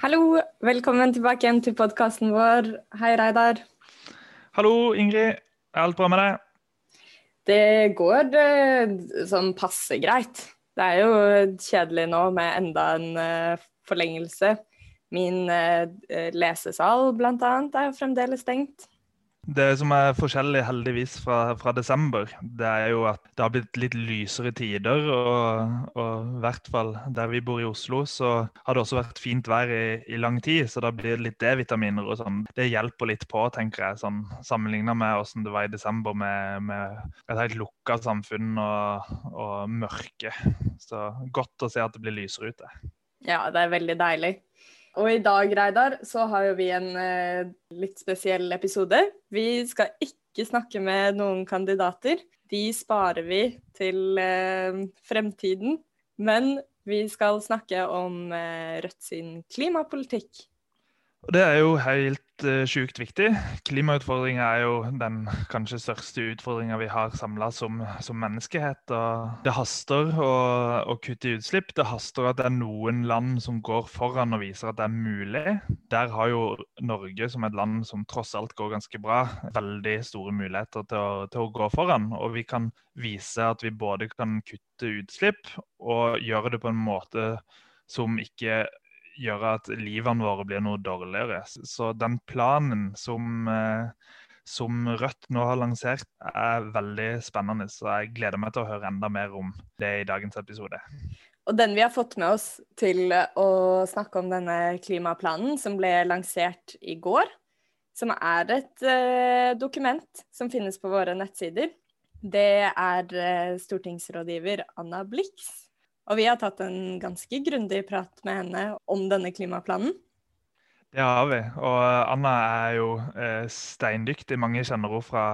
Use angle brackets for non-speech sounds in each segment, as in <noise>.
Hallo, velkommen tilbake igjen til podkasten vår. Hei, Reidar. Hallo, Ingrid. Er alt bra med deg? Det går eh, sånn passe greit. Det er jo kjedelig nå med enda en eh, forlengelse. Min eh, lesesal blant annet er fremdeles stengt. Det som er forskjellig heldigvis fra, fra, desember, det er jo at det har blitt litt lysere tider. Og, og i hvert fall der vi bor i Oslo, så har det også vært fint vær i, i lang tid. Så da blir det litt D-vitaminer og sånn. Det hjelper litt på, tenker jeg, sånn sammenligna med hvordan det var i desember med, med et helt lukka samfunn og, og mørke. Så godt å se at det blir lysere ute. Ja, det er veldig deilig. Og i dag, Reidar, så har jo vi en eh, litt spesiell episode. Vi skal ikke snakke med noen kandidater. De sparer vi til eh, fremtiden. Men vi skal snakke om eh, Rødt sin klimapolitikk. Og Det er jo helt uh, sjukt viktig. Klimautfordringa er jo den kanskje største utfordringa vi har samla som, som, menneskehet. og Det haster å, å, kutte utslipp. Det haster at det er noen land som går foran og viser at det er mulig. Der har jo Norge, som et land som tross alt går ganske bra, veldig store muligheter til å, til å gå foran. Og vi kan vise at vi både kan kutte utslipp og gjøre det på en måte som ikke gjøre at livene våre blir noe dårligere. Så den planen som, eh, som Rødt nå har lansert, er veldig spennende. Så jeg gleder meg til å høre enda mer om det i dagens episode. Og den vi har fått med oss til å snakke om denne klimaplanen, som ble lansert i går, som er et uh, dokument som finnes på våre nettsider, det er stortingsrådgiver Anna Blix og vi har tatt en ganske grundig prat med henne om denne klimaplanen. Det har vi. Og Anna er jo eh, steindyktig. Mange kjenner henne fra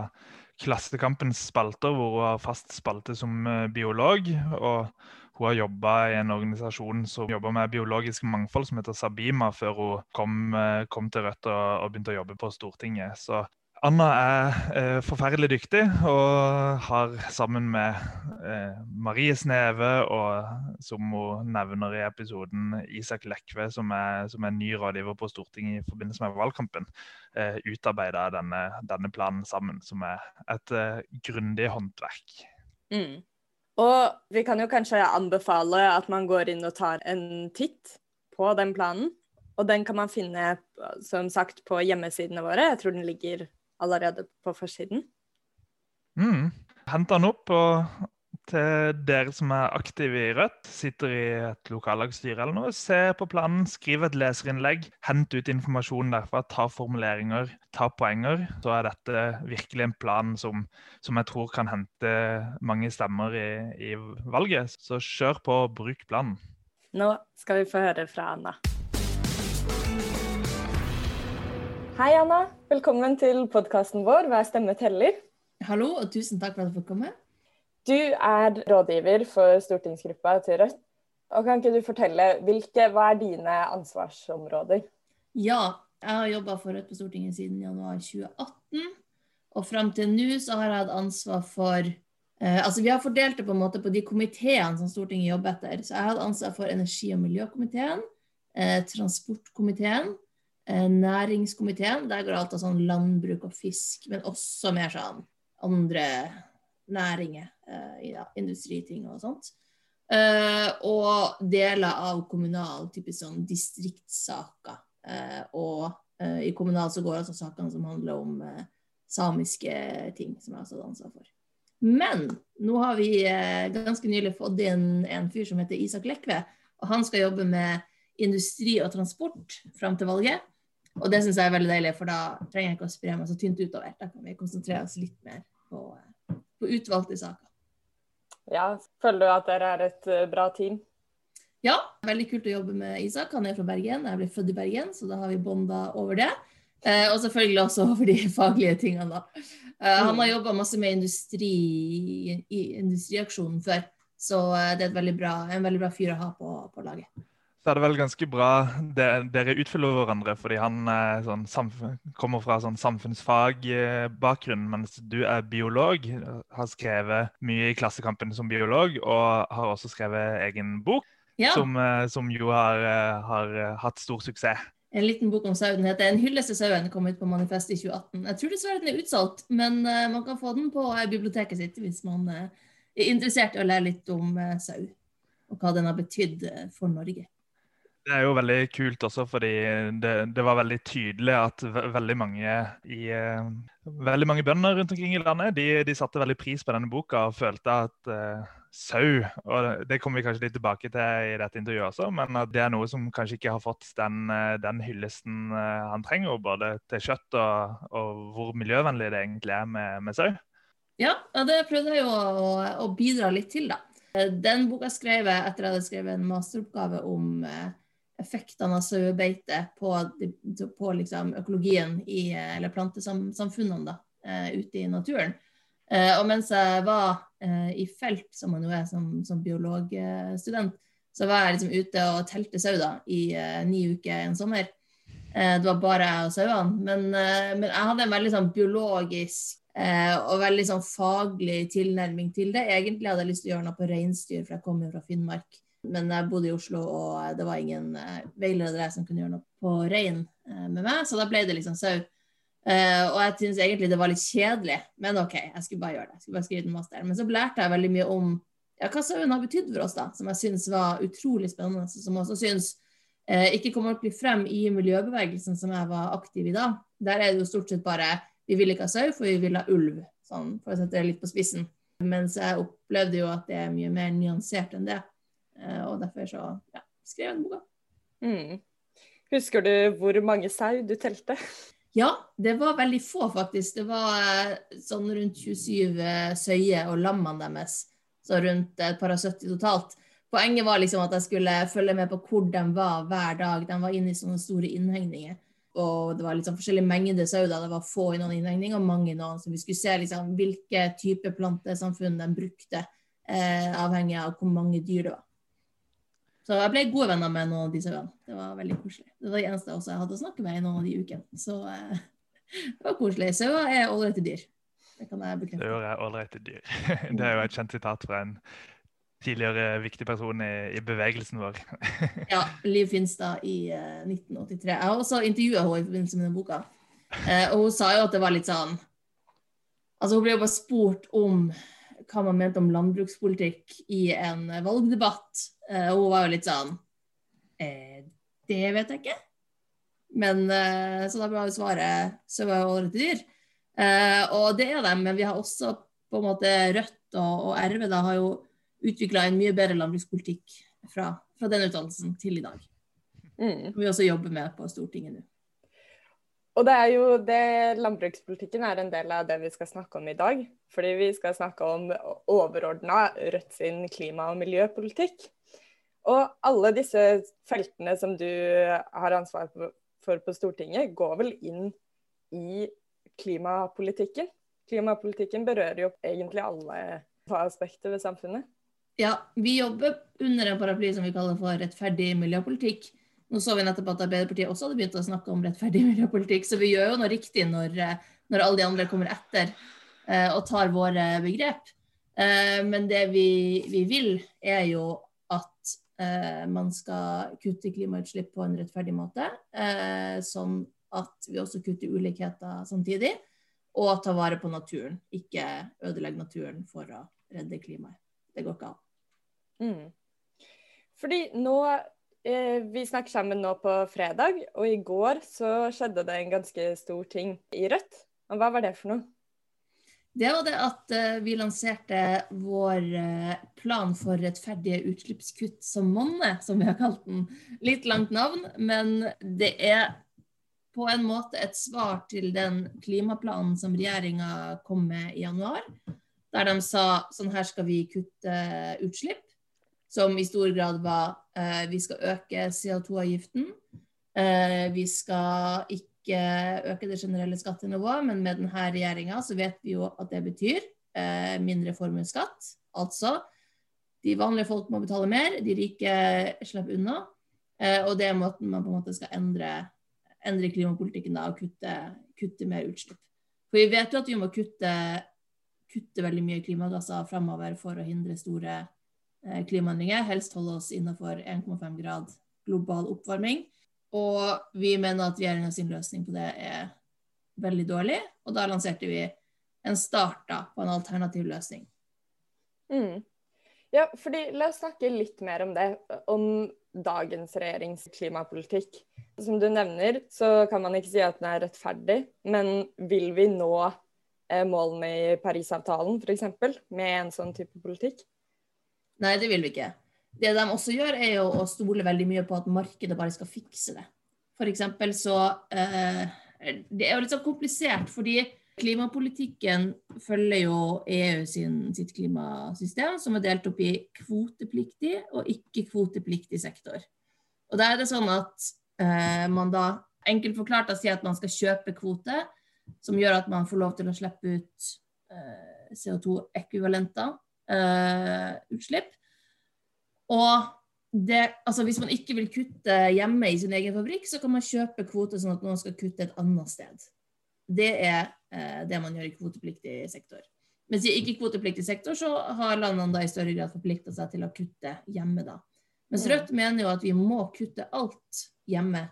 Klassekampens spalter, hvor hun har fast spalte som eh, biolog. Og hun har jobba i en organisasjon som jobber med biologisk mangfold, som heter Sabima, før hun kom, eh, kom til Rødt og, og, begynte å jobbe på Stortinget. Så Anna er eh, forferdelig dyktig og har sammen med eh, Marie Sneve og som hun nevner i episoden, Isak Lekve, som er, som er ny rådgiver på Stortinget i forbindelse med valgkampen, eh, utarbeida denne, denne, planen sammen, som er et eh, grundig håndverk. Mm. Og vi kan jo kanskje anbefale at man går inn og tar en titt på den planen. Og den kan man finne som sagt på hjemmesidene våre. Jeg tror den ligger allerede på forsiden. Mm. Hent den opp. og til dere som er aktive i Rødt, sitter i et lokallagsstyre eller noe, se på planen, skriv et leserinnlegg, hent ut informasjon derfra, ta formuleringer, ta poenger. Så er dette virkelig en plan som, som jeg tror kan hente mange stemmer i, i valget. Så kjør på, bruk planen. Nå skal vi få høre fra Anna. Hei, Anna. Velkommen til podkasten vår Hver stemme teller. Hallo, og tusen takk for at du fikk komme. Du er rådgiver for stortingsgruppa til Rødt. Og Kan ikke du fortelle hvilke, hva er dine ansvarsområder? Ja, jeg har jobba for Rødt på Stortinget siden januar 2018. Og fram til nå så har jeg hatt ansvar for eh, Altså Vi har fordelt det på en måte på de komiteene som Stortinget jobber etter. Så jeg har hatt ansvar for energi- og miljøkomiteen, eh, transportkomiteen, næringskomiteen. Der går alt av sånn landbruk og fisk, men også mer sånn andre næringer. Eh, ja, industriting og sånt. Uh, og deler av kommunal, typisk sånn distriktssaker. Og i kommunal så går altså sakene som handler om samiske ting, som jeg også ansvar for. Men nå har vi ganske nylig fått inn en fyr som heter Isak Lekve. Og han skal jobbe med industri og transport fram til valget. Og det syns jeg er veldig deilig, for da trenger jeg ikke å spre meg så tynt utover. Da kan vi konsentrere oss litt mer på, på utvalgte saker. Ja, føler du at dere er et uh, bra team? Ja, veldig kult å jobbe med Isak. Han er fra Bergen. Jeg ble født i Bergen, så da har vi bonda over det. Eh, og selvfølgelig også <laughs> over de faglige tingene, da. Eh, han har jobba masse med industri i industriaksjonen før, så eh, det er veldig bra, en veldig bra fyr å ha på, på laget så er det vel ganske bra det, dere utfyller hverandre, fordi han sånn, kommer fra sånn samfunnsfagbakgrunn, mens du er biolog. Har skrevet mye i Klassekampen som biolog, og har også skrevet egen bok. Ja, som, eh, som jo har, eh, har eh, hatt stor suksess. en liten bok om sauen heter 'En hyllest til sauen'. Kom ut på Manifest i 2018. Jeg tror dessverre den er utsolgt, men eh, man kan få den på eh, biblioteket sitt hvis man eh, er interessert i å lære litt om eh, sau, og hva den har betydd eh, for Norge. Det er jo veldig kult også, fordi det, det var veldig tydelig at ve veldig mange i uh, Veldig mange bønder rundt omkring i landet de, de satte veldig pris på denne boka og følte at uh, sau og Det kommer vi kanskje litt tilbake til i dette intervjuet også, men at det er noe som kanskje ikke har fått den, eh, den hyllesten han trenger, både til kjøtt og, og hvor miljøvennlig det egentlig er med, med sau. Ja, det prøvde jeg jo å, å bidra litt til, da. Den boka skrev jeg etter at jeg hadde skrevet en masteroppgave om eh, effektene av sauebeite på, på liksom økologien i, eller plantesamfunnene da, eh, ute i naturen. Eh, og mens jeg var eh, i felt, som man jo er som, som biologstudent, så var jeg liksom ute og telte sau da, i ni uker en sommer. Det var bare jeg og sauene. Men, men jeg hadde en veldig sånn biologisk og veldig sånn faglig tilnærming til det. Egentlig hadde jeg lyst til å gjøre noe på reinsdyr, for jeg kommer jo fra Finnmark. Men jeg bodde i Oslo, og det var ingen eh, veiledere som kunne gjøre noe på rein eh, med meg, så da ble det liksom sau. Eh, og jeg syns egentlig det var litt kjedelig, men OK, jeg skulle bare gjøre det. Jeg skulle bare skrive en master. Men så lærte jeg veldig mye om ja, hva sauen har betydd for oss, da, som jeg syns var utrolig spennende. Som også syns eh, ikke kom ordentlig frem i miljøbevegelsen som jeg var aktiv i da. Der er det jo stort sett bare vi vil ikke ha sau, for vi vil ha ulv, sånn, for å sette det litt på spissen. Mens jeg opplevde jo at det er mye mer nyansert enn det. Eh, og derfor så ja, skrev jeg den boka. Mm. Husker du hvor mange sau du telte? <laughs> Ja, det var veldig få, faktisk. Det var eh, sånn rundt 27 eh, søyer og lammene deres. Så rundt et par og 70 totalt. Poenget var liksom at jeg skulle følge med på hvor de var hver dag. De var inne i sånne store innhegninger. Og det var liksom forskjellige mengder mengde sau. Det var få i noen innhegninger og mange i noen. Så vi skulle se liksom hvilke type plantesamfunn de brukte, eh, avhengig av hvor mange dyr det var. Så jeg ble gode venner med noen av de sauene. Det var veldig koselig. Det var det eneste jeg hadde å snakke med i noen av de ukene. Så eh, det var koselig. Sauer er ålreite dyr. Det kan jeg bekrefte. Sauer er ålreite dyr. <laughs> Det er jo et kjent sitat fra en tidligere viktig person i, i bevegelsen vår. <laughs> Ja, Liv Finstad i eh, 1983. Jeg har også intervjua henne i forbindelse med den boka. Eh, og hun sa jo at det var litt sånn Altså, hun ble jo bare spurt om hva man mente om landbrukspolitikk i en eh, valgdebatt. Eh, og hun var jo litt sånn eh, Det vet jeg ikke. Men eh, Så da ble jo svaret så var jo til dyr. Og det er de, men vi har også på en måte Rødt og, og RV da har jo utvikla en mye bedre landbrukspolitikk fra, fra den utdannelsen til i dag. Mm. Som vi også jobber med på Stortinget nå. Og det er jo det, landbrukspolitikken er en del av det vi skal snakke om i dag. Fordi vi skal snakke om overordna Rødt sin klima- og miljøpolitikk. Og alle disse feltene som du har ansvar for på Stortinget, går vel inn i klimapolitikken. Klimapolitikken berører jo egentlig alle aspekter ved samfunnet. Ja, vi jobber under en paraply som vi kaller for rettferdig miljøpolitikk. Nå så vi nettopp at Arbeiderpartiet også hadde begynt å snakke om rettferdig miljøpolitikk, så vi gjør jo noe riktig når, når alle de andre kommer etter og tar våre begrep. Eh, men det vi, vi, vil, er jo at eh, man skal kutte klimautslipp på en rettferdig måte, eh, sånn at vi også kutter ulikheter samtidig, og ta vare på naturen. Ikke ødelegge naturen for å redde klimaet. Det går ikke an. Mm. Fordi nå eh, Vi snakker sammen nå på fredag, og i går så skjedde det en ganske stor ting i Rødt. Og hva var det for noe? Det var det at eh, vi lanserte vår eh, plan for rettferdige utslippskutt som monner, som vi har kalt den. Litt langt navn, men det er på en måte et svar til den klimaplanen som regjeringa kom med i januar. Der de sa sånn her skal vi kutte utslipp. Som i stor grad var eh, vi skal øke CO2-avgiften. Eh, vi skal ikke øke det generelle skattenivået, men med denne regjeringa så vet vi jo at det betyr eh, mindre formuesskatt. Altså de vanlige folk må betale mer, de rike slipper unna. Eh, og det er måten man på en måte skal endre, endre klimapolitikken da, og kutte, kutte mer utslipp. For vi vet jo at vi må kutte, kutte veldig mye klimagasser framover for å hindre store eh, klimaendringer, helst holde oss innenfor 1,5 grad global oppvarming. Og vi mener at regjeringa sin løsning på det er veldig dårlig, og da lanserte vi en start da, på en alternativ løsning. Mm. Ja, fordi La oss snakke litt mer om det, om dagens regjerings klimapolitikk. Som du nevner, så kan man ikke si at den er rettferdig, men vil vi nå eh, målene i Parisavtalen f.eks. med en sånn type politikk? Nei, det vil vi ikke. Det de også gjør, er jo å stole veldig mye på at markedet bare skal fikse det. For eksempel så eh, Det er jo litt sånn komplisert, fordi klimapolitikken følger jo EU sin, sitt klimasystem, som er delt opp i kvotepliktig og ikke-kvotepliktig sektor. Og da er det sånn at eh, man da enkelt forklart sier at man skal kjøpe kvote, som gjør at man får lov til å slippe ut eh, CO2-ekvivalenter, eh, utslipp. Og det, altså hvis man ikke vil kutte hjemme i sin egen fabrikk, så kan man kjøpe kvoter sånn at noen skal kutte et annet sted. Det er eh, det man gjør i kvotepliktig sektor. Mens i ikke-kvotepliktig sektor så har landene da i større grad forplikta seg til å kutte hjemme. da. Mens Rødt mener jo at vi må kutte alt hjemme.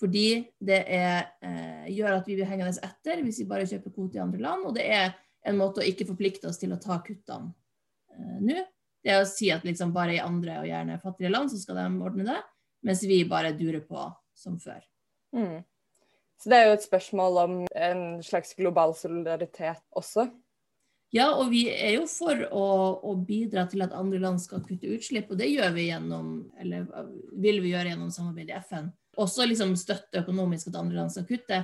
Fordi det er, eh, gjør at vi blir hengende etter hvis vi bare kjøper kvote i andre land. Og det er en måte å ikke forplikte oss til å ta kuttene eh, nå. Det er å si at liksom bare i andre og gjerne fattige land så skal de ordne det, mens vi bare durer på som før. Mm. Så det er jo et spørsmål om en slags global solidaritet også. Ja, og vi er jo for å, å, bidra til at andre land skal kutte utslipp, og det gjør vi gjennom, eller vil vi gjøre gjennom samarbeid i FN. Også liksom støtte økonomisk at andre land skal kutte,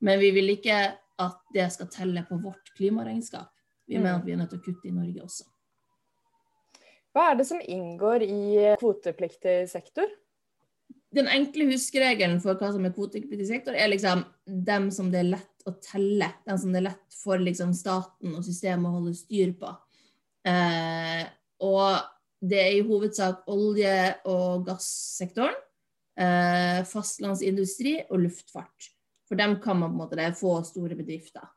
men vi vil ikke at det skal telle på vårt klimaregnskap. Vi mener mm. at vi er nødt til å kutte i Norge også. Hva er det som inngår i kvotepliktig sektor? Den enkle huskeregelen for hva som er kvotepliktig sektor, er liksom dem som det er lett å telle. Dem som det er lett for liksom, staten og systemet å holde styr på. Eh, og det er i hovedsak olje- og gassektoren, eh, fastlandsindustri og luftfart. For dem kan man på en måte, det få store bedrifter.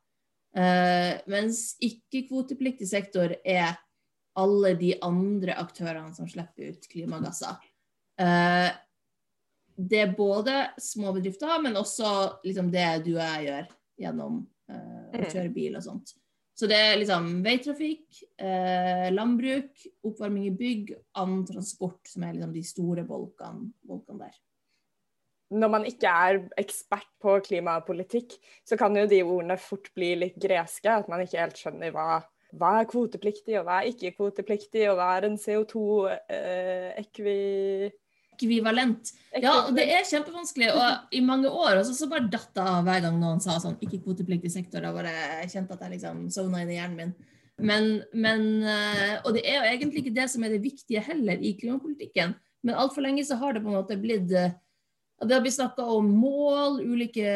Eh, mens ikke-kvotepliktig sektor er alle de andre aktørene som slipper ut klimagasser. Eh, det er både små bedrifter, men også liksom, det du og jeg gjør gjennom eh, å mm. kjøre bil og sånt. Så det er liksom veitrafikk, eh, landbruk, oppvarming i bygg, annen transport som er liksom de store bolkene, bolkene der. Når man ikke er ekspert på klimapolitikk, så kan jo de ordene fort bli litt greske. At man ikke helt skjønner hva hva er kvotepliktig, og hva er ikke kvotepliktig, og hva er en CO2-ekvivalent? Eh, ja, det er kjempevanskelig. Og i mange år og så bare datt det av hver gang noen sa sånn ikke-kvotepliktig sektor. Da bare kjente at jeg liksom sovna inn i hjernen min. Men, men, eh, og det er jo egentlig ikke det som er det viktige heller i klimapolitikken. Men altfor lenge så har det på en måte blitt eh, det har blitt snakka om mål, ulike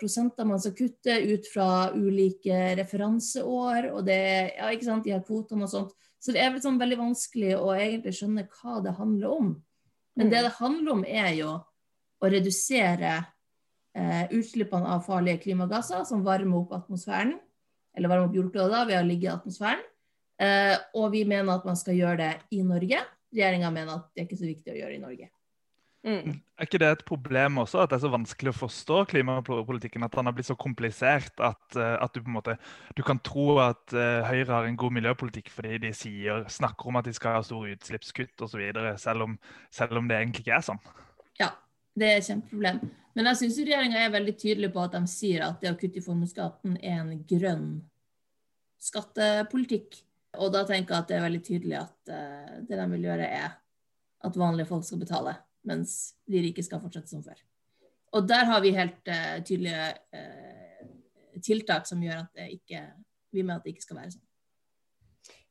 prosenter man skal kutte ut fra ulike referanseår. og det, ja, ikke sant, de her kvotene og sånt. Så det er sånn veldig vanskelig å egentlig skjønne hva det handler om. Men det mm. det handler om, er jo å redusere eh, utslippene av farlige klimagasser som varmer opp atmosfæren, eller varmer opp jordkloden ved å ligge i atmosfæren. Eh, og vi mener at man skal gjøre det i Norge. Regjeringa mener at det er ikke så viktig å gjøre i Norge. Mm. Er ikke det et problem også, at det er så vanskelig å forstå klimapolitikken? At den har blitt så komplisert at, eh, at du på en måte du kan tro at uh, Høyre har en god miljøpolitikk fordi de sier, snakker om at de skal ha store utslippskutt osv., selv, om, selv om det egentlig ikke er sånn? Ja, det er et kjempeproblem. Men jeg syns regjeringa er veldig tydelig på at de sier at det å kutte i formuesskatten er en grønn skattepolitikk. Og da tenker jeg at det er veldig tydelig at uh, det de vil gjøre, er at vanlige folk skal betale mens de rike skal fortsette som før. Og der har vi helt uh, tydelige uh, tiltak som gjør at det ikke, vi mener at det ikke skal være sånn.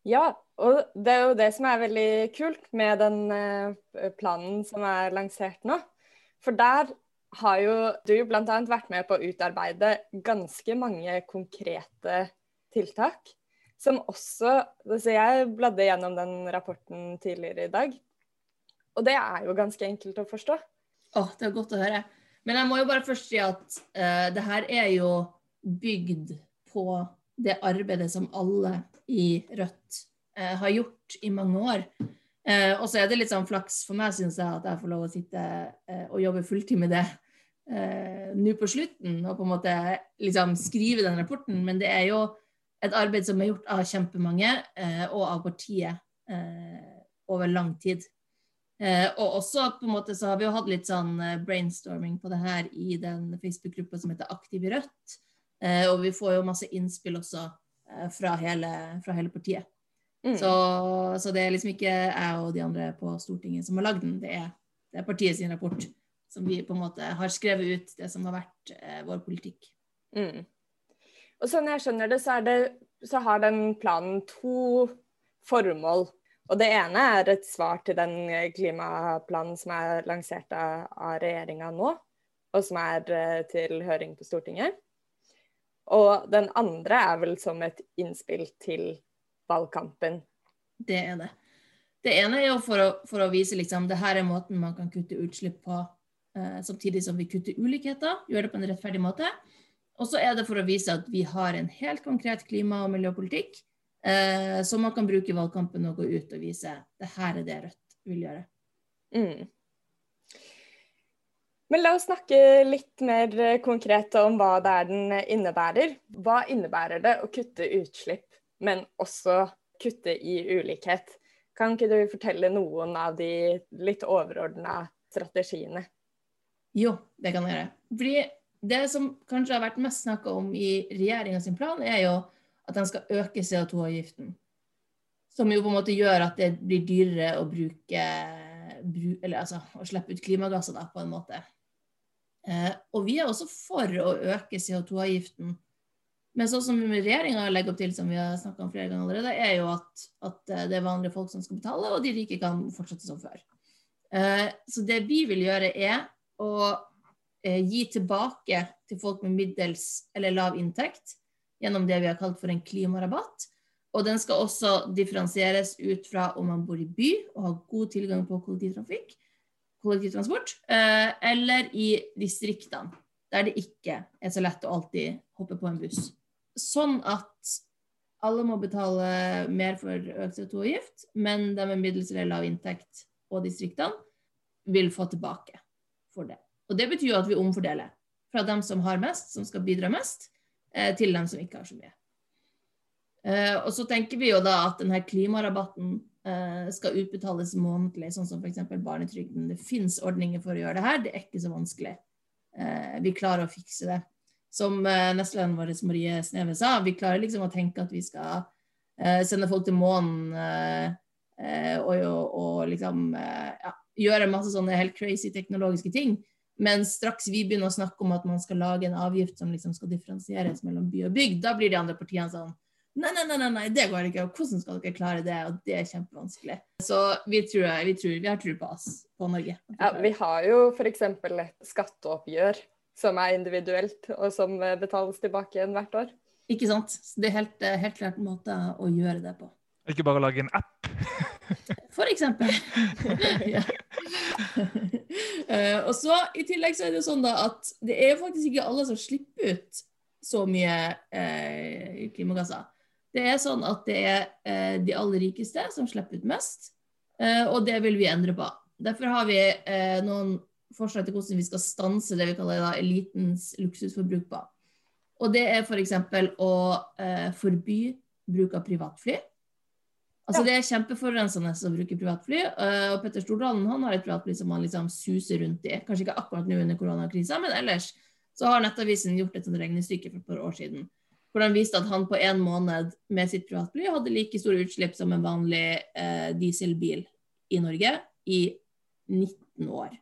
Ja, og det er jo det som er veldig kult med den planen som er lansert nå. For der har jo du bl.a. vært med på å utarbeide ganske mange konkrete tiltak. Som også så Jeg bladde gjennom den rapporten tidligere i dag. Og det er jo ganske enkelt å forstå. Å, oh, det er godt å høre. Men jeg må jo bare først si at uh, det her er jo bygd på det arbeidet som alle i Rødt uh, har gjort i mange år. Uh, og så er det litt sånn flaks for meg, syns jeg, at jeg får lov å sitte og jobbe fulltid med det nå på slutten, og på en måte liksom skrive den rapporten. Men det er jo et arbeid som er gjort av kjempemange, og av partiet over lang tid. Eh, og også på en måte så har vi jo hatt litt sånn brainstorming på det her i den Facebook-gruppa som heter Aktiv i Rødt. og vi får jo masse innspill også fra hele, fra hele partiet. Mm. Så, så, det er liksom ikke jeg og de andre på Stortinget som har lagd den, det er, det er partiet sin rapport. Som vi på en måte har skrevet ut det som har vært eh, vår politikk. Mm. Og sånn jeg skjønner det, så, det, så har den planen to formål. Og det ene er et svar til den klimaplanen som er lansert av, av regjeringa nå, og som er uh, til høring på Stortinget. Og den andre er vel som et innspill til valgkampen. Det er det. Det ene er jo for å, for å vise liksom det her er måten man kan kutte utslipp på, eh, samtidig som vi kutter ulikheter. Gjør det på en rettferdig måte. Og så er det for å vise at vi har en helt konkret klima- og miljøpolitikk eh, som man kan bruke i valgkampen og gå ut og vise det her er det Rødt vil gjøre. Mm. Men la oss snakke litt mer konkret om hva det er den innebærer. Hva innebærer det å kutte utslipp men også kutte i ulikhet. Kan ikke du fortelle noen av de litt overordna strategiene? Jo, det kan jeg gjøre. Fordi det som kanskje har vært mest snakka om i regjeringa sin plan, er jo at den skal øke CO2-avgiften. Som jo på en måte gjør at det blir dyrere å bruke Eller altså å slippe ut klimagasser, da, på en måte. Eh, og vi er også for å øke CO2-avgiften men sånn som regjeringa legger opp til, som vi har snakka om flere ganger allerede, er jo at, at, eh, det er vanlige folk som skal betale, og de rike kan fortsette som før. Eh, så det vi vil gjøre, er å eh, gi tilbake til folk med middels eller lav inntekt gjennom det vi har kalt for en klimarabatt. Og den skal også differensieres ut fra om man bor i by og har god tilgang på kollektivtransport, uh, eller i distriktene, der det ikke er så lett å alltid hoppe på en buss sånn at alle må betale mer for økt CO2-avgift, men de med middels eller lav inntekt og distriktene vil få tilbake for det. Og Det betyr jo at vi omfordeler fra dem som har mest, som skal bidra mest, eh, til dem som ikke har så mye. Eh, og så tenker vi jo da at denne klimarabatten eh, skal utbetales månedlig, sånn som f.eks. barnetrygden. Det finnes ordninger for å gjøre det her, det er ikke så vanskelig. Vi klarer å fikse det som eh, nestlederen vår Marie Sneve sa, vi klarer liksom å tenke at vi skal eh, sende folk til månen eh, eh og, og, liksom eh, ja, gjøre masse sånne helt crazy teknologiske ting. Men straks vi begynner å snakke om at man skal lage en avgift som liksom skal differensieres mellom by og bygd, da blir de andre partiene sånn Nei, nei, nei, nei, det går ikke. Og hvordan skal dere klare det? Og det er kjempevanskelig. Så vi tror, vi, tror, vi har tro på oss, på Norge. Ja, vi har jo f.eks. et skatteoppgjør som er individuelt, og som eh, betales tilbake igjen hvert år. Ikke sant. Det er helt, eh, helt klart en måte å gjøre det på. Ikke bare lage en app? For eksempel. <laughs> <laughs> ja. <laughs> uh, og så I tillegg så er det jo sånn da at det er jo faktisk ikke alle som slipper ut så mye uh, klimagasser. Det er sånn at det er uh, de aller rikeste som slipper ut mest, og det vil vi endre på. Derfor har vi noen forslag til hvordan vi skal stanse det vi kaller da, elitens luksusforbruk på. Og det er f.eks. å eh, forby bruk av privatfly. Altså. Det er kjempeforurensende å bruke privatfly. Uh, og Petter Stordalen han har et privatfly som han liksom suser rundt i. Kanskje ikke akkurat nå under koronakrisa, men ellers så har Nettavisen gjort et regnestykke for et par år siden. Hvor han viste at han på en måned med sitt privatfly hadde like store utslipp som en vanlig eh, dieselbil i Norge i 19 år.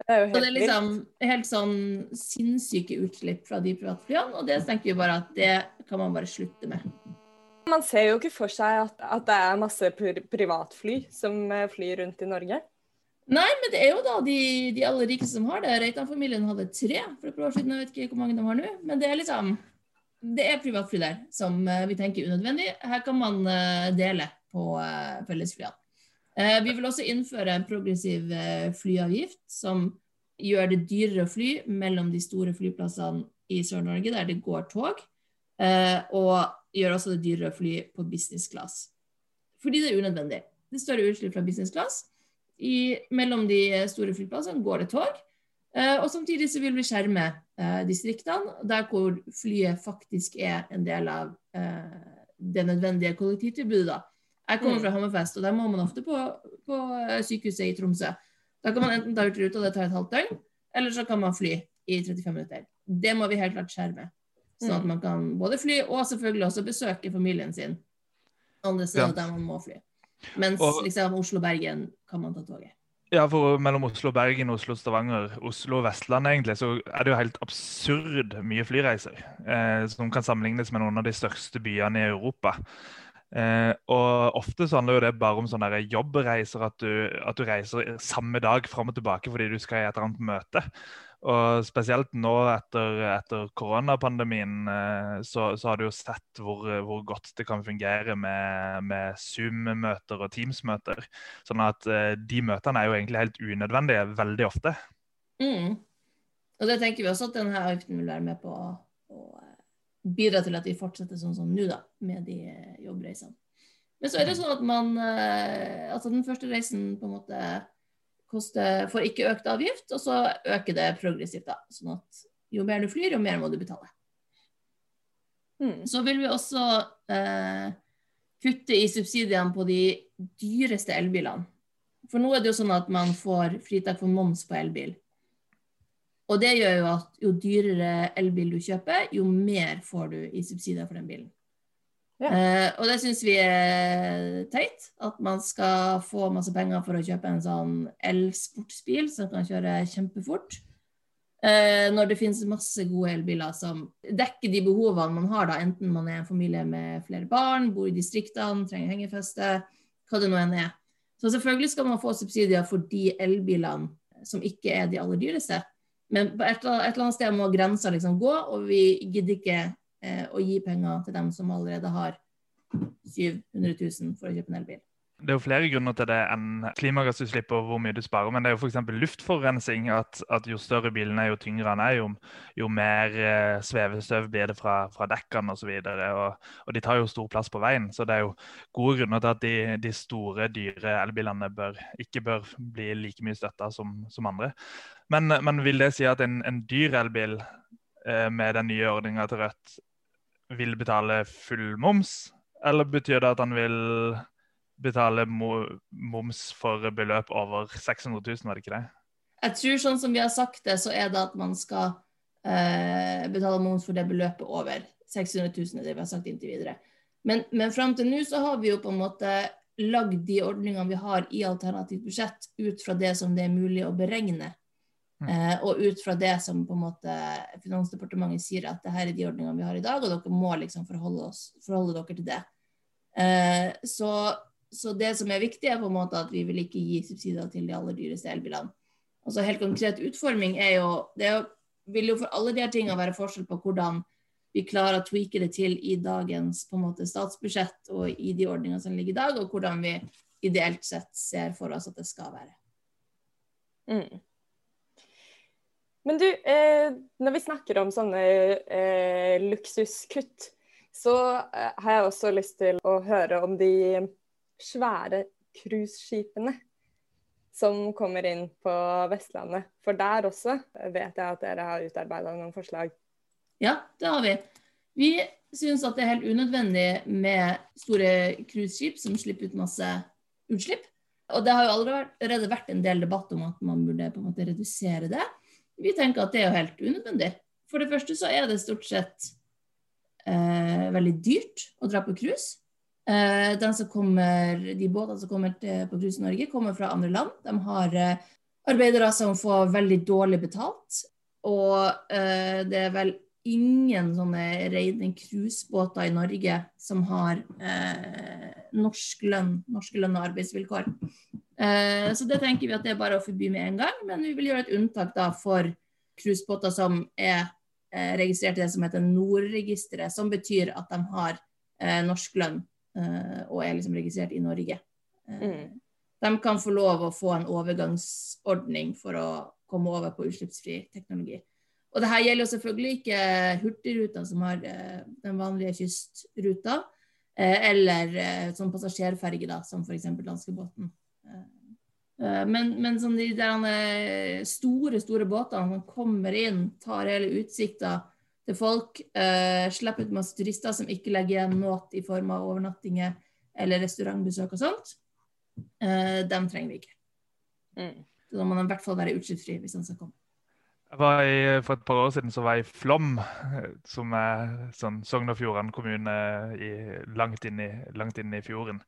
Det er jo helt, så det er liksom helt sånn sinnssyke utslipp fra de privatflyene, og det tenker vi bare at det kan man bare slutte med. Man ser jo ikke for seg at, at det er masse privatfly som eh, flyr rundt i Norge. Nei, men det er jo da de, de aller rikeste som har det. Reitan-familien hadde tre for et par år siden. Jeg vet ikke hvor mange de har nå. Men det er liksom Det er privatfly der som eh, vi tenker er unødvendig. Her kan man eh, dele på fellesflyene. Vi vil også innføre en progressiv flyavgift som gjør det dyrere å fly mellom de store flyplassene i Sør-Norge der det går tog, og gjør også det dyrere å fly på business class. Fordi det er unødvendig. det er større utslipp fra business class. I, mellom de store flyplassene går det tog. Eh, og samtidig så vil vi skjerme eh, distriktene, der hvor flyet faktisk er en del av eh, det nødvendige kollektivtilbudet. da. Jeg kommer mm. fra Hammerfest, og der må man ofte på, på eh, sykehuset i Tromsø. Da kan man enten ta ut ruta, det tar et halvt døgn, eller så kan man fly i 35 minutter. Det må vi helt klart skjerme. Sånn at mm. man kan både fly og selvfølgelig også besøke familien sin andre steder ja. der man må fly. Mens og, liksom Oslo-Bergen kan man ta toget. Ja, for mellom Oslo Bergen, Oslo Stavanger, Oslo og Vestlandet egentlig, så er det jo helt absurd mye flyreiser. Eh, som kan sammenlignes med noen av de største byene i Europa. Eh, og ofte så handler jo det bare om sånne jobbreiser, at du, at du reiser samme dag fram og tilbake fordi du skal i et eller annet møte. Og spesielt nå etter, etter koronapandemien eh, så, så, har du jo sett hvor, hvor, godt det kan fungere med, med Zoom-møter og Teams-møter. Sånn at eh, de møtene er jo egentlig helt unødvendige veldig ofte. Mm. Og det tenker vi også at denne avgiften vil være med på å eh, bidra til at vi fortsetter sånn som nå, da, med de jobbreisene. Men så er det sånn at man Altså den første reisen på en måte koster, får ikke økt avgift, og så øker det progressivt. da, sånn at Jo mer du flyr, jo mer må du betale. Mm. Så vil vi også eh, kutte i subsidiene på de dyreste elbilene. For nå er det jo sånn at man får fritak for moms på elbil. Og det gjør jo at jo dyrere elbil du kjøper, jo mer får du i subsidier for den bilen. Ja. Uh, og det syns vi er teit. At man skal få masse penger for å kjøpe en sånn elsportsbil som kan kjøre kjempefort. Uh, når det finnes masse gode elbiler som dekker de behovene man har, da, enten man er en familie med flere barn, bor i distriktene, trenger hengefeste, hva det nå enn er. Så selvfølgelig skal man få subsidier for de elbilene som ikke er de aller dyreste. Men på et, et eller annet sted må grensa liksom gå, og vi gidder ikke eh, og gi penger til dem som allerede har 700 000 for å kjøpe en elbil. Det er jo flere grunner til det enn klimagassutslipp og hvor mye du sparer. Men det er jo f.eks. luftforurensning. At, at, jo større bilen er, jo tyngre den er, jo, jo mer eh, svevestøv blir det fra, fra dekkene osv. Og, og, og de tar jo stor plass på veien. Så det er jo gode grunner til at de, de store, dyre elbilene bør, ikke bør bli like mye støtta som, som, andre. Men, men, vil det si at en, en dyr elbil eh, med den nye ordninga til Rødt vil betale full moms, eller betyr det at han vil betale moms for beløp over 600 000, var det ikke det? Jeg tror sånn som vi har sagt det, så er det at man skal eh, betale moms for det beløpet over 600 000, det vi har sagt inntil videre. Men, men fram til nå så har vi jo på en måte lagd de ordningene vi har i alternativt budsjett ut fra det som det er mulig å beregne. Mm. Eh, og ut fra det som på en måte Finansdepartementet sier at det her er de ordningene vi har i dag, og dere må liksom forholde, oss, forholde dere til det. Eh, så, så, det som er viktig, er på en måte at vi vil ikke gi subsidier til de aller dyreste elbilene. Altså Helt konkret utforming er jo Det er jo, vil jo for alle de her tingene være forskjell på hvordan vi klarer å tweake det til i dagens på en måte statsbudsjett og i de ordningene som ligger i dag, og hvordan vi ideelt sett ser for oss at det skal være. Mm. Men du, eh, når vi snakker om sånne eh, luksuskutt, så eh, har jeg også lyst til å høre om de svære cruiseskipene som kommer inn på Vestlandet. For der også vet jeg at dere har utarbeida noen forslag. Ja, det har vi. Vi syns at det er helt unødvendig med store cruiseskip som slipper ut masse utslipp. Og det har jo allerede vært en del debatt om at man burde på en måte redusere det. Vi tenker at det er jo helt unødvendig. For det første så er det stort sett eh, veldig dyrt å dra på cruise. Eh, de båtene som kommer til, på cruise Norge, kommer fra andre land. De har eh, arbeidere som får veldig dårlig betalt. Og eh, det er vel ingen sånne reine cruisebåter i Norge som har eh, norsk lønn, norske lønn og arbeidsvilkår. Eh, så det tenker vi at det er bare å forby med en gang, men vi vil gjøre et unntak da for cruisebåter som er eh, registrert i det som heter NOR-registeret, som betyr at de har eh, norsk lønn eh, og er liksom registrert i Norge. Eh, mm. De kan få lov å få en overgangsordning for å komme over på utslippsfri teknologi. Og det her gjelder selvfølgelig ikke Hurtigruta, som har eh, den vanlige kystruta. Eh, eller eh, sånn passasjerferge, da, som f.eks. danskebåten. Men, men sånn de der store, store båtene som kommer inn, tar hele utsikta til folk, slipper ut masse turister som ikke legger igjen noe i form av overnattinger eller restaurantbesøk og sånt, dem trenger vi ikke. Mm. Da må de i hvert fall være utslippsfri hvis de skal komme. I, for et par år siden så var jeg i Flom, som er sånn Sogn og Fjordane kommune i, langt, inn i, langt inn i fjorden.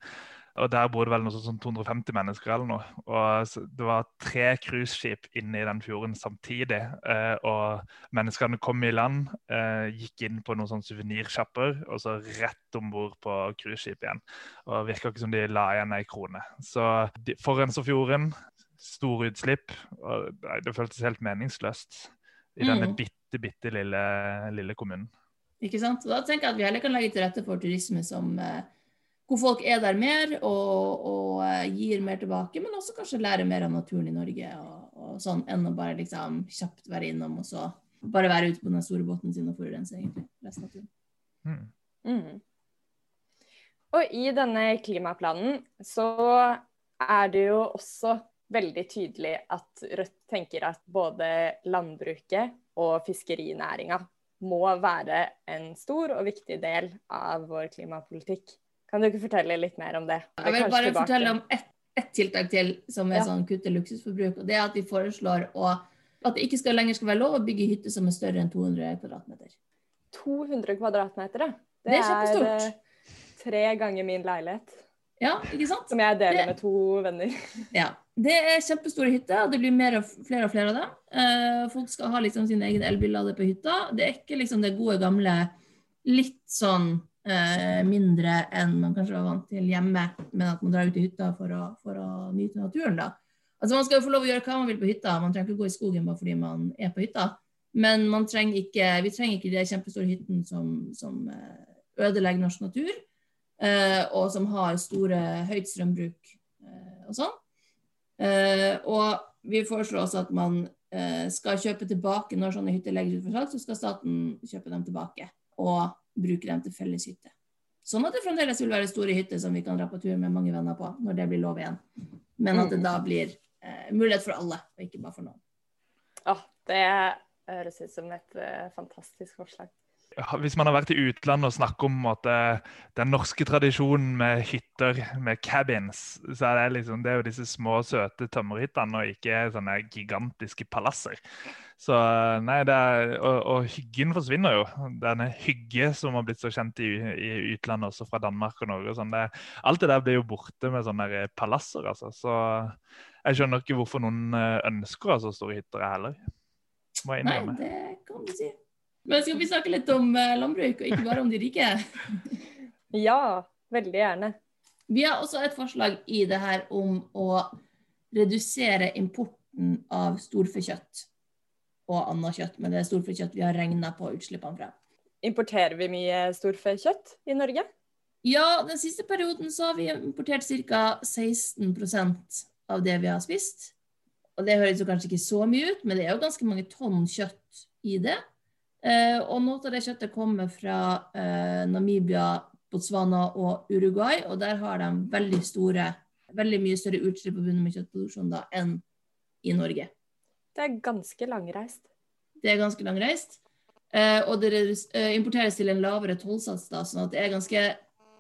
Og Der bor det vel noe sånn 250 mennesker eller noe. Og Det var tre cruiseskip inne i den fjorden samtidig. Eh, og menneskene kom i land, eh, gikk inn på noen sånne suvenirsjapper og så rett om bord på cruiseskipet igjen. Og virka ikke som de la igjen ei krone. Så de forurenser fjorden, store utslipp. og Det føltes helt meningsløst i denne mm. bitte, bitte lille, lille kommunen. Ikke sant? Da tenker jeg at vi heller kan legge til rette for turisme som eh, hvor folk er der mer og, og, eh, gir mer tilbake, men også kanskje lærer mer av naturen i Norge, og, og sånn, enn å bare liksom kjapt være innom og så bare være ute på den store båten sin og forurense egentlig resten av turen. Mm. Mm. Og i denne klimaplanen så er det jo også veldig tydelig at Rødt tenker at både landbruket og fiskerinæringa må være en stor og viktig del av vår klimapolitikk. Kan du ikke fortelle litt mer om det? Jeg vil bare tilbake. fortelle om ett et tiltak til som er ja. sånn kutte luksusforbruk. og Det er at vi foreslår å, at det ikke skal lenger skal være lov å bygge hytte som er større enn 200 kvadratmeter. 200 kvadratmeter, det, det er kjempestort. Eh, tre ganger min leilighet. Ja, ikke sant? Som jeg deler det, med to venner. <laughs> Ja. Det er kjempestore hytter, og det blir mer og flere og flere av dem. Uh, folk skal ha liksom sin egen elbillader på hytta. Det er ikke liksom det gode, gamle, litt sånn eh, mindre enn man kanskje var vant til hjemme, men at man drar ut i hytta for å, for å nyte naturen. da. Altså Man skal jo få lov å gjøre hva man vil på hytta, man trenger ikke gå i skogen bare fordi man er på hytta. Men trenger ikke, vi trenger ikke de kjempestore hyttene som, som eh, ødelegger norsk natur, eh, og som har store, høyt strømbruk eh, og sånn. Eh, og vi foreslår også at man eh, skal kjøpe tilbake når sånne hytter legges ut for salg, så skal staten kjøpe dem tilbake. Og bruke dem til felles hytte. Sånn at det fremdeles vil være store hytter som vi kan dra på tur med mange venner på når det blir lov igjen. Men at det mm. da blir eh, mulighet for alle, og ikke bare for noen. Ja, det høres ut som et uh, fantastisk forslag. Hvis man har vært i utlandet og snakket om måte, den norske tradisjonen med hytter, med cabins, så er det, liksom, det er jo disse små, søte tømmerhyttene og ikke sånne gigantiske palasser. Så nei, er, og, og, hyggen forsvinner jo. Denne hygge som har blitt så kjent i, i utlandet, også fra Danmark og Norge. Sånn, det, alt det der blir jo borte med sånne palasser. Altså. Så jeg skjønner ikke hvorfor noen eh, ønsker så store hytter heller. Må jeg innrømme. Nei, det kan du si. Men skal vi snakke litt om eh, landbruk, og ikke bare om de rike? <laughs> ja, veldig gjerne. Vi har også et forslag i det her om å redusere importen av storfekjøtt og annet kjøtt, men det er storfekjøtt vi har regna på utslippene fra. Importerer vi mye storfekjøtt i Norge? Ja, den siste perioden så har vi importert ca. 16% av det vi har spist. Og det høres jo kanskje ikke så mye ut, men det er jo ganske mange tonn kjøtt i det. Eh, og noe av det kjøttet kommer fra eh, Namibia, Botswana og Uruguay, og der har de veldig store, veldig mye større utslipp forbundet med kjøttproduksjon da enn i Norge. Det er ganske langreist. Det er ganske langreist. Eh, og det eh, importeres til en lavere tollsats, da, sånn at det er ganske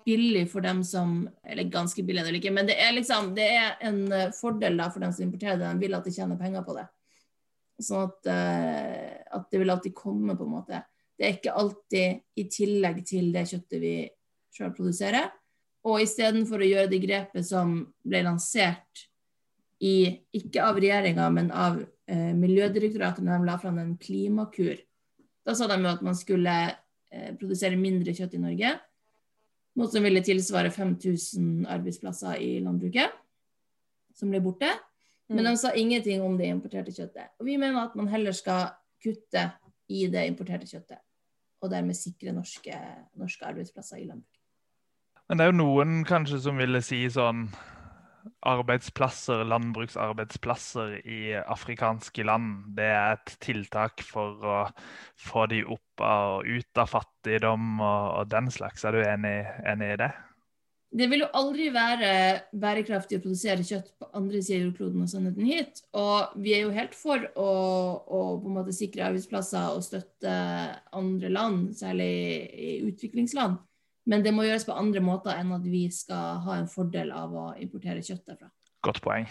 billig for dem som Eller ganske billig eller ikke, men det er liksom det er en fordel da for dem som importerer det. De vil at de tjener penger på det. Sånn at, eh, at det vil alltid komme, på en måte. Det er ikke alltid i tillegg til det kjøttet vi sjøl produserer. Og istedenfor å gjøre det grepet som ble lansert i, ikke av regjeringa, men av eh, Miljødirektoratet når de la fram en klimakur. Da sa de jo at man skulle eh, produsere mindre kjøtt i Norge. Noe som ville tilsvare 5000 arbeidsplasser i landbruket, som ble borte. Men de mm. sa ingenting om det importerte kjøttet. Og vi mener at man heller skal kutte i det importerte kjøttet. Og dermed sikre norske, norske arbeidsplasser i landbruket. Men det er jo noen kanskje som ville si sånn arbeidsplasser, landbruksarbeidsplasser i afrikanske land, det er et tiltak for å få de opp og ut av fattigdom og, og den slags. Er du enig, enig, i det? Det vil jo aldri være bærekraftig å produsere kjøtt på andre siden av jordkloden og sende den hit. Og vi er jo helt for å, å på en måte sikre arbeidsplasser og støtte andre land, særlig i utviklingsland. Men det må gjøres på andre måter enn at vi skal ha en fordel av å importere kjøtt derfra. Godt poeng.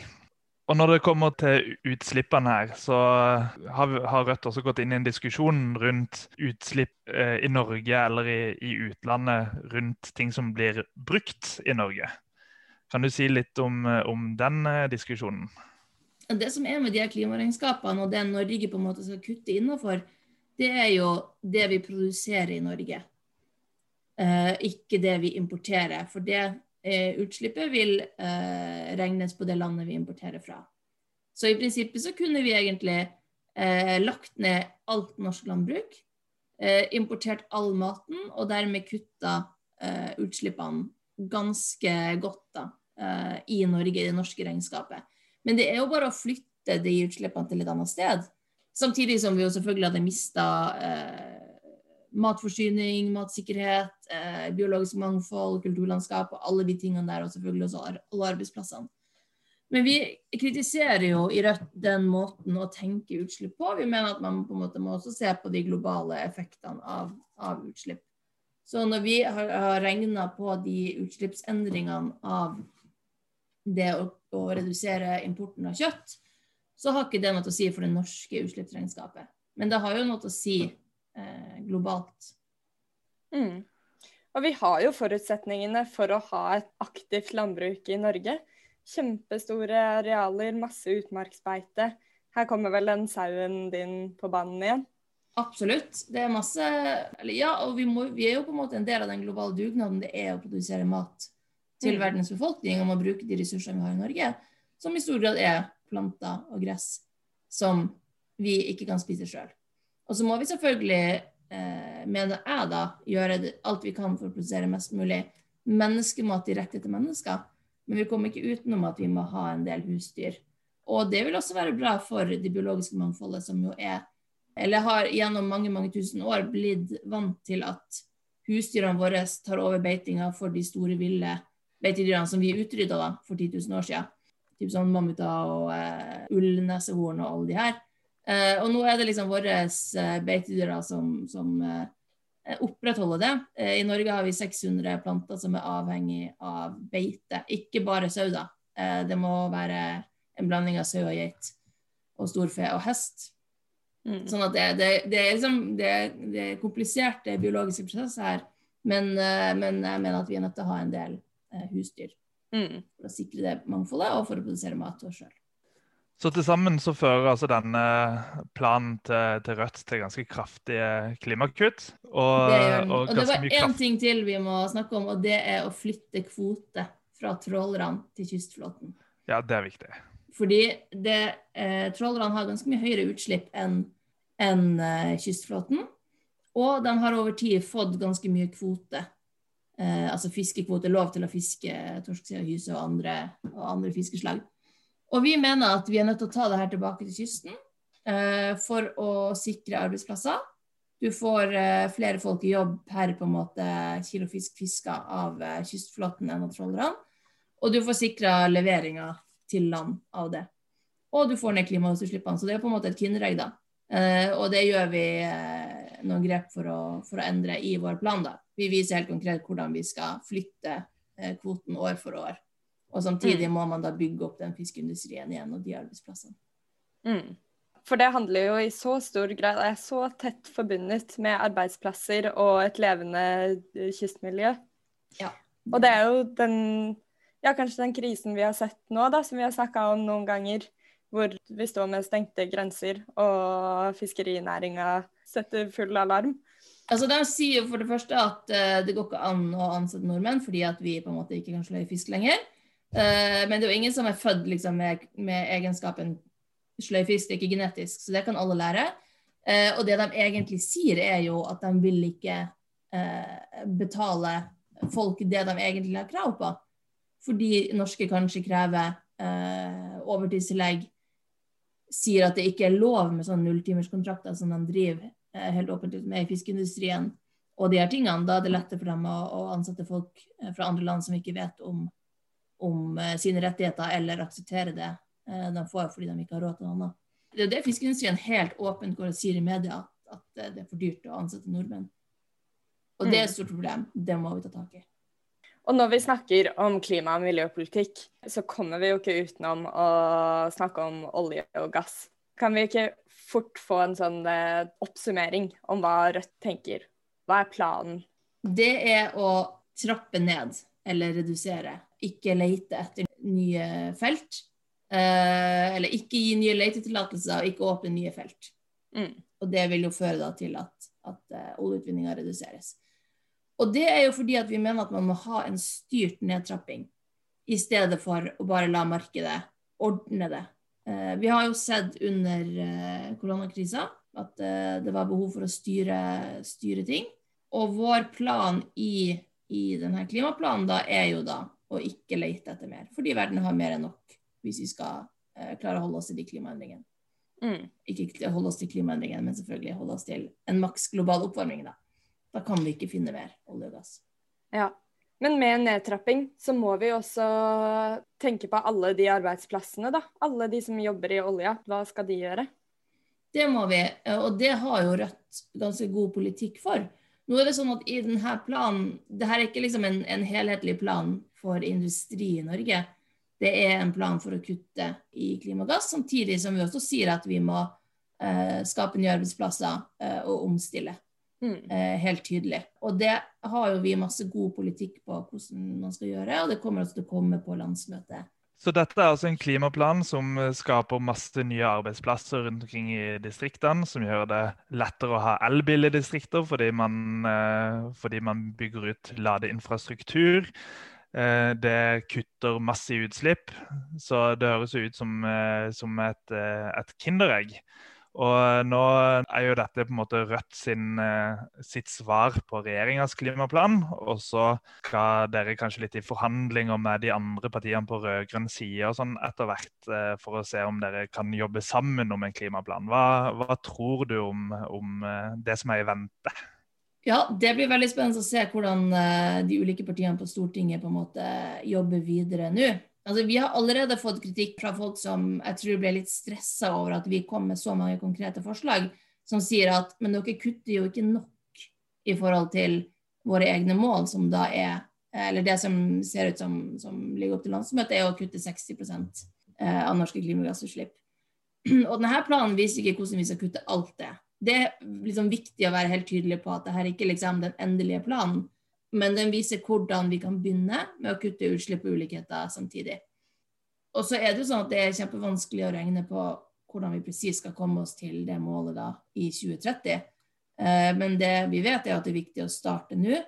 Og Når det kommer til utslippene her, så har, Rødt også gått inn i en diskusjon rundt utslipp eh, i Norge eller i, i, utlandet rundt ting som blir brukt i Norge. Kan du si litt om, om den eh, diskusjonen? Det som er med de her klimaregnskapene og det Norge på en måte skal kutte innafor, det er jo det vi produserer i Norge eh, ikke det vi importerer. For det eh, utslippet vil eh, regnes på det landet vi importerer fra. Så i prinsippet så kunne vi egentlig eh, lagt ned alt norsk landbruk, eh, importert all maten, og dermed kutta eh, utslippene ganske godt da, i Norge, i det norske regnskapet. Men det er jo bare å flytte de utslippene til et annet sted. Samtidig som vi jo selvfølgelig hadde mista eh, matforsyning, matsikkerhet, eh, biologisk mangfold, kulturlandskap og alle de tingene der, og selvfølgelig også alle arbeidsplassene. Men vi kritiserer jo i Rødt den måten å tenke utslipp på. Vi mener at man på en måte må også se på de globale effektene av, av utslipp. Så når vi har, har regna på de utslippsendringene av det å, å, redusere importen av kjøtt, så har ikke det noe å si for det norske utslippsregnskapet. Men det har jo noe å si globalt. Mm. Og vi har jo forutsetningene for å ha et aktivt landbruk i Norge. Kjempestore arealer, masse utmarksbeite. Her kommer vel den sauen din på banen igjen? Absolutt. Det er masse eller Ja, og vi, må, vi, er jo på en måte en del av den globale dugnaden det er å produsere mat til mm. verdens befolkning om å bruke de ressursene vi har i Norge, som i stor grad er planter og gress som vi ikke kan spise sjøl. Og så må vi selvfølgelig, eh, mener jeg da, gjøre alt vi kan for å produsere mest mulig menneskemat direkte til mennesker. Men vi kommer ikke utenom at vi må ha en del husdyr. Og det vil også være bra for det biologiske mangfoldet, som jo er Eller har gjennom mange mange tusen år blitt vant til at husdyrene våre tar over beitinga for de store, ville beitedyrene som vi utrydda for 10 000 år siden. Typ sånn mammuter og eh, ullnesehorn og alle de her. Uh, og nå er det liksom våre uh, beitedyr som, som uh, opprettholder det. I Norge har vi 600 planter som er avhengig av beite, ikke bare sau. da. det må være en blanding av sau og geit og storfe og hest. Mm. Sånn at det, det, det, er liksom det, det, er kompliserte biologiske prosesser her, men, men, jeg mener at vi er nødt til å ha en del husdyr. Mm. For å sikre det mangfoldet og for å produsere mat til oss sjøl. Så til sammen så fører altså denne planen til, til Rødt til ganske kraftige klimakutt. Og, det og, og det var én ting til vi må snakke om, og det er å flytte kvote fra trålerne til kystflåten. Ja, det er viktig. Fordi det, eh, trålerne har ganske mye høyere utslipp enn en, eh, kystflåten. Og de har over tid fått ganske mye kvote. Eh, altså fiskekvote, lov til å fiske torsk, hyse og andre, og andre fiskeslag. Og vi mener at vi er nødt til å ta det her tilbake til kysten eh, for å sikre arbeidsplasser. Du får eh, flere folk i jobb per på en måte kilo fisk fiska av eh, kystflåten enn av trålerne. Og du får sikra leveringa til land av det. Og du får ned klimagassutslippene. Så det er på en måte et kinderegg, da. Eh, og det gjør vi eh, noen grep for å, for å, endre i vår plan, da. Vi viser helt konkret hvordan vi skal flytte eh, kvoten år for år. Og samtidig mm. må man da bygge opp den fiskeindustrien igjen og de arbeidsplassene. Mm. For det handler jo i så stor grad er så tett forbundet med arbeidsplasser og et levende kystmiljø. Ja. Og det er jo den ja, kanskje den krisen vi har sett nå, da, som vi har snakka om noen ganger, hvor vi står med stengte grenser og fiskerinæringa setter full alarm. Altså, De sier jo for det første at uh, det går ikke an å ansette nordmenn fordi at vi på en måte ikke kan i fisk lenger. Uh, men det er jo ingen som er født liksom, med, med, egenskapen sløyfisk, det er ikke genetisk, så det kan alle lære. Uh, og det de egentlig sier, er jo at de vil ikke uh, betale folk det de egentlig har krav på. fordi norske kanskje krever overtidstillegg, sier at det ikke er lov med sånne nulltimerskontrakter som de driver helt åpent med i fiskeindustrien, og de her tingene, da er det lettere for dem å, å ansette folk fra andre land som ikke vet om, om eh, sine rettigheter, eller akseptere det eh, de får fordi de ikke har råd til noe annet. Det er det fiskeindustrien helt åpent går og sier i media, at det er for dyrt å ansette nordmenn. Og det er et stort problem. Det må vi ta tak i. Og når vi snakker om klima- og miljøpolitikk, så kommer vi jo ikke utenom å snakke om olje og gass. Kan vi ikke fort få en sånn eh, oppsummering om hva Rødt tenker? Hva er planen? Det er å trappe ned eller redusere. Ikke lete etter nye felt. Eh, eller ikke gi nye letetillatelser og ikke åpne nye felt. Mm. Og det vil jo føre da til at, at uh, oljeutvinninga reduseres. Og det er jo fordi at vi mener at man må ha en styrt nedtrapping, i stedet for å bare la markedet ordne det. Uh, vi har jo sett under koronakrisa at det var behov for å styre, styre ting. Og vår plan i, i denne klimaplanen da er jo da å ikke lete etter mer, fordi verden har mer enn nok hvis vi skal eh, klare å holde oss til de klimaendringene. Mm. Ikke holde oss til klimaendringene, men selvfølgelig holde oss til en maks global oppvarming. Da. da kan vi ikke finne mer olje og gass. Ja. Men med nedtrapping så må vi også tenke på alle de arbeidsplassene, da. Alle de som jobber i olja. Hva skal de gjøre? Det må vi, og det har jo Rødt ganske god politikk for. Nå er det sånn at i denne planen, det her er ikke liksom en, en helhetlig plan for industri i Norge det er en plan for å kutte i klimagass, samtidig som vi også sier at vi må eh, skape nye arbeidsplasser eh, og omstille. Mm. Eh, helt tydelig. Og det har jo vi masse god politikk på hvordan man skal gjøre, og det kommer også til å komme på landsmøtet. Så dette er altså en klimaplan som skaper masse nye arbeidsplasser rundt omkring i distriktene, som gjør det lettere å ha elbil i distrikter fordi man, eh, fordi man bygger ut ladeinfrastruktur. Eh, det kutter masse utslipp, så det høres ut som, eh, som et, eh, et kinderegg. Og nå er jo dette på en måte Rødt sin, sitt svar på regjeringas klimaplan. Og så skal dere kanskje litt i forhandlinger med de andre partiene på rød-grønn side og sånn etter hvert, for å se om dere kan jobbe sammen om en klimaplan. Hva, hva tror du om, om det som er i vente? Ja, det blir veldig spennende å se hvordan de ulike partiene på Stortinget på en måte jobber videre nå. Altså, vi har allerede fått kritikk fra folk som jeg tror ble litt stressa over at vi kom med så mange konkrete forslag, som sier at men dere kutter jo ikke nok i forhold til våre egne mål, som da er Eller det som ser ut som, som ligger opp til landsmøtet, er å kutte 60 eh, av norske klimagassutslipp. <clears throat> Og denne planen viser ikke hvordan vi skal kutte alt det det er liksom viktig å være helt tydelig på at dette er ikke liksom den endelige planen, men den viser hvordan vi kan begynne med å kutte utslipp og ulikheter samtidig. Og så er det jo sånn at det er kjempevanskelig å regne på hvordan vi presis skal komme oss til det målet da i 2030. Eh, men det vi vet, er at det er viktig å starte nå.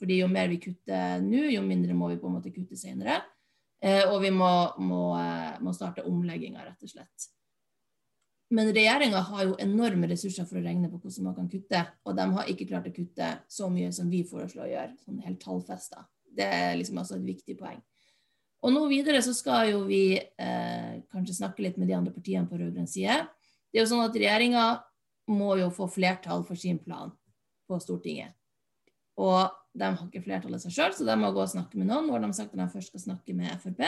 fordi jo mer vi kutter nå, jo mindre må vi på en måte kutte senere. Eh, og vi må, må, eh, må starte omlegginga, rett og slett. Men regjeringa har jo enorme ressurser for å regne på hvordan man kan kutte, og de har ikke klart å kutte så mye som vi foreslår å gjøre, sånn helt tallfesta. Det er liksom altså et viktig poeng. Og nå videre så skal jo vi eh, kanskje snakke litt med de andre partiene på rød-grønn side. Det er jo sånn at regjeringa må jo få flertall for sin plan på Stortinget. Og de har ikke flertallet seg sjøl, så de må gå og snakke med noen. Nå har de sagt at de først skal snakke med Frp.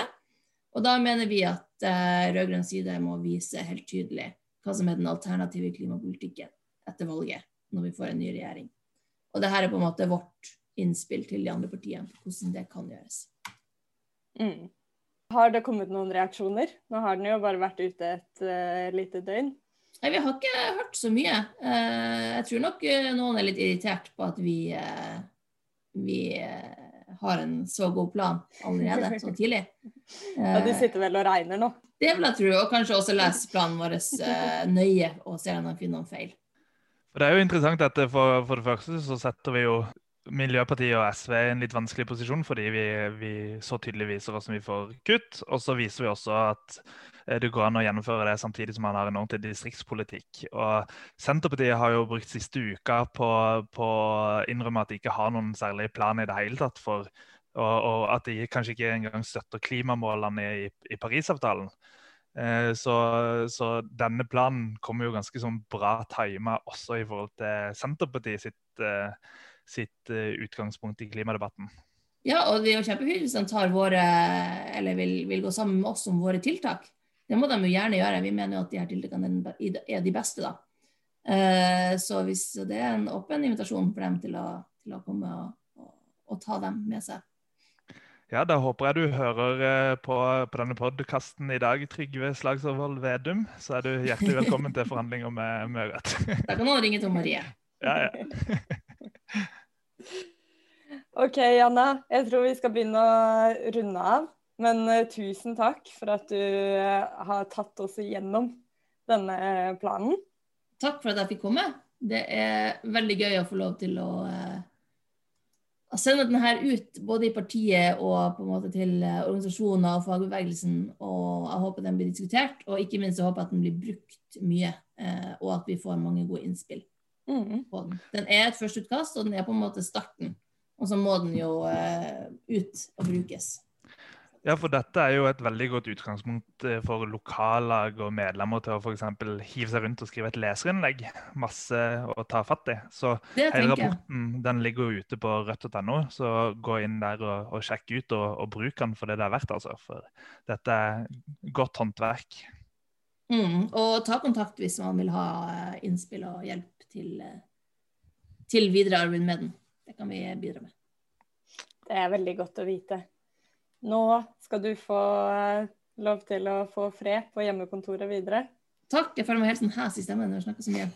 Og da mener vi at eh, rød-grønn side må vise helt tydelig hva som er den alternative klimapolitikken etter valget, når vi får en ny regjering. Og det her er på en måte vårt innspill til de andre partiene på hvordan det kan gjøres. Mm. Har det kommet noen reaksjoner? Nå har den jo bare vært ute et uh, lite døgn. Nei, Vi har ikke hørt så mye. Uh, jeg tror nok uh, noen er litt irritert på at vi, vi har en så god plan allerede så tidlig. <laughs> ja, De sitter vel og regner nå? Det vil jeg tro, og kanskje også lese planen vår uh, nøye og se om de finner noen feil. Det er jo interessant at for, for, det første så setter vi jo Miljøpartiet og SV i en litt vanskelig posisjon, fordi vi, vi så tydelig viser hvordan vi får kutt. Og så viser vi også at eh, det går an å gjennomføre det samtidig som man har en ordentlig distriktspolitikk. Og Senterpartiet har jo brukt siste uka på å innrømme at de ikke har noen særlig plan i det hele tatt for Og, og, at de kanskje ikke engang støtter klimamålene i, i Parisavtalen. Eh, så, så, denne planen kommer jo ganske sånn bra tima også i forhold til Senterpartiet sitt, eh, sitt eh, utgangspunkt i klimadebatten. Ja, og det er jo kjempefint hvis de tar våre, eller vil, vil, gå sammen med oss om våre tiltak. Det må de jo gjerne gjøre. Vi mener jo at de her tiltakene er de beste, da. Så hvis det er en åpen invitasjon for dem til å, til å komme og, og, og ta dem med seg. Ja, Da håper jeg du hører eh, på, på denne podkasten i dag, Trygve Slagsvold Vedum. Så er du hjertelig velkommen til forhandlinger med, Møret. Da kan noen ringe til Marie. <laughs> Ja, ja. OK, Janna. Jeg tror vi skal begynne å runde av. Men uh, tusen takk for at du uh, har tatt oss igjennom denne planen. Takk for at jeg fikk komme. Det er veldig gøy å få lov til å å sende denne ut både i partiet og på en måte til eh, organisasjoner og fagbevegelsen. og Jeg håper den blir diskutert, og ikke minst jeg håper at den blir brukt mye. Eh, og at vi får mange gode innspill mm. på den. Den er et førsteutkast, og den er på en måte starten. Og så må den jo eh, ut og brukes. Ja, for dette er jo et veldig godt utgangspunkt eh, for lokallag og medlemmer til å f.eks. hive seg rundt og skrive et leserinnlegg. Masse å ta fatt i. Så hele rapporten den ligger jo ute på rødt.no, så gå inn der og, og sjekk ut og, og bruk den for det det er verdt. altså. For dette er godt håndverk. Mm, og ta kontakt hvis man vil ha eh, innspill og hjelp til, eh, til videre arbeid med den. Det kan vi bidra med. Det er veldig godt å vite. Nå skal du få eh, lov til å få fred på hjemmekontoret videre. Takk. Jeg føler meg helt sånn hes i stemmen når jeg snakker så mye.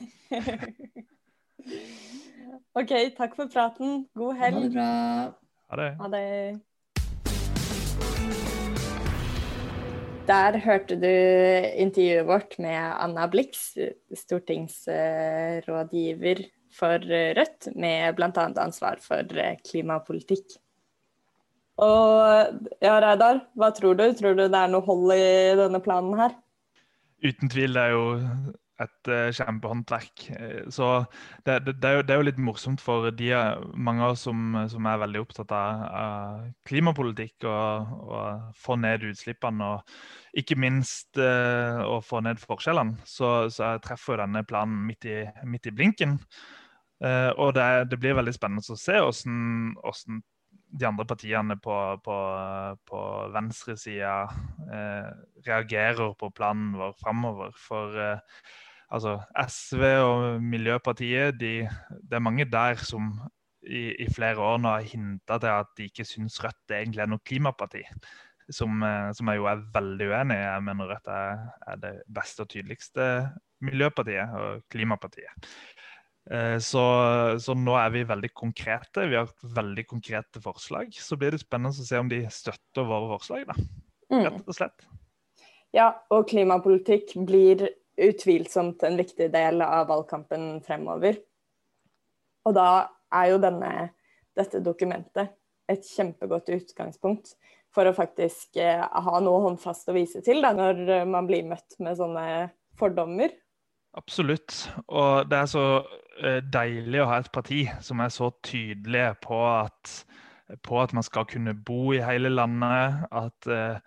<laughs> OK, takk for praten. God helg. Ha det bra. Ha det. Ha det. Der hørte du intervjuet vårt med Anna Blix, stortingsrådgiver for Rødt, med bl.a. ansvar for klimapolitikk. Og ja, Reidar, hva tror du? Tror du det er noe hold i denne planen her? Uten tvil. Det er jo et uh, kjempehåndverk. Eh, så det, det, det, er jo, det, er jo, litt morsomt for de mange av oss som, som er veldig opptatt av, av klimapolitikk og, og, få ned utslippene. Og ikke minst uh, å få ned forskjellene. Så, så jeg treffer jo denne planen midt i, midt i blinken. Uh, og det, blir veldig spennende å se hvordan de andre partiene på, på, på venstresida eh, reagerer på planen vår framover. For eh, altså, SV og Miljøpartiet, de, det er mange der som i, i flere år nå har hinta til at de ikke syns Rødt egentlig er noe klimaparti. Som, eh, som, jeg jo er veldig uenig i. Jeg mener Rødt er, er det beste og tydeligste miljøpartiet og klimapartiet. Eh, så, så, nå er vi veldig konkrete. Vi har veldig konkrete forslag. Så blir det spennende å se om de støtter våre forslag, da. Mm. Rett og slett. Ja, og klimapolitikk blir utvilsomt en viktig del av valgkampen fremover. Og da er jo denne, dette dokumentet et kjempegodt utgangspunkt for å faktisk eh, ha noe håndfast å vise til da, når man blir møtt med sånne fordommer Absolutt. Og det er så eh, deilig å ha et parti som er så tydelige på at, på at man skal kunne bo i hele landet. At uh,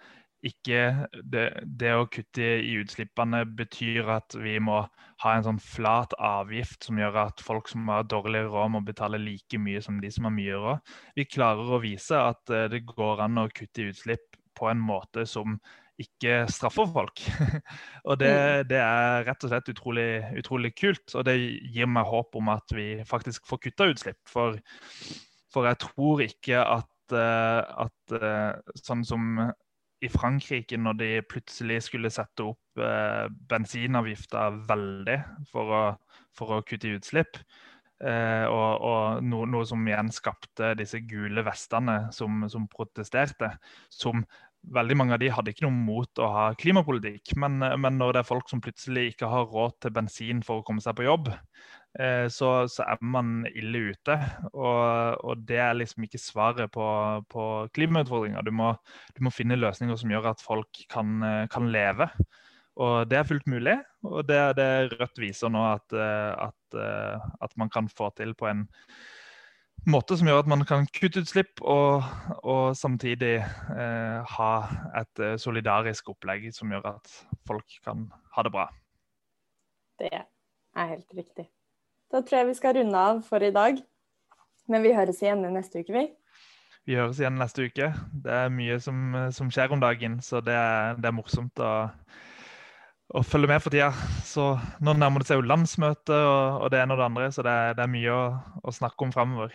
ikke det, det, å kutte i utslippene betyr at vi må ha en sånn flat avgift som gjør at folk som har dårlig råd, må betale like mye som de som har mye råd. Vi klarer å vise at uh, det går an å kutte i utslipp på en måte som ikke straffer folk. <laughs> og det, mm. det, er rett og slett utrolig, utrolig, kult. Og det gir meg håp om at vi faktisk får kutta utslipp. For, for, jeg tror ikke at, uh, at uh, sånn som i Frankrike, når de plutselig skulle sette opp eh, bensinavgifta veldig for å, for å, kutte i utslipp, og, og no, noe som igjen skapte disse gule vestene som, som protesterte, som veldig mange av de hadde ikke noe mot å ha klimapolitikk. Men, men, når det er folk som plutselig ikke har råd til bensin for å komme seg på jobb, eh, så, så, er man ille ute. Og, og, det er liksom ikke svaret på, på klimautfordringer. Du må, du må, finne løsninger som gjør at folk kan, kan leve. Og det er fullt mulig. Og det er det Rødt viser nå at, at, at man kan få til på en måte som gjør at man kan kutte utslipp og, og samtidig eh, ha et eh, solidarisk opplegg som gjør at folk kan ha det bra. Det er helt riktig. Da tror jeg vi skal runde av for i dag. Men vi høres igjen neste uke, vi. Vi høres igjen neste uke. Det er mye som, som skjer om dagen, så det er, det er morsomt å, å, følge med for tida. Så nå nærmer det seg jo landsmøte og, og det ene og det andre, så det, det er mye å, å snakke om framover.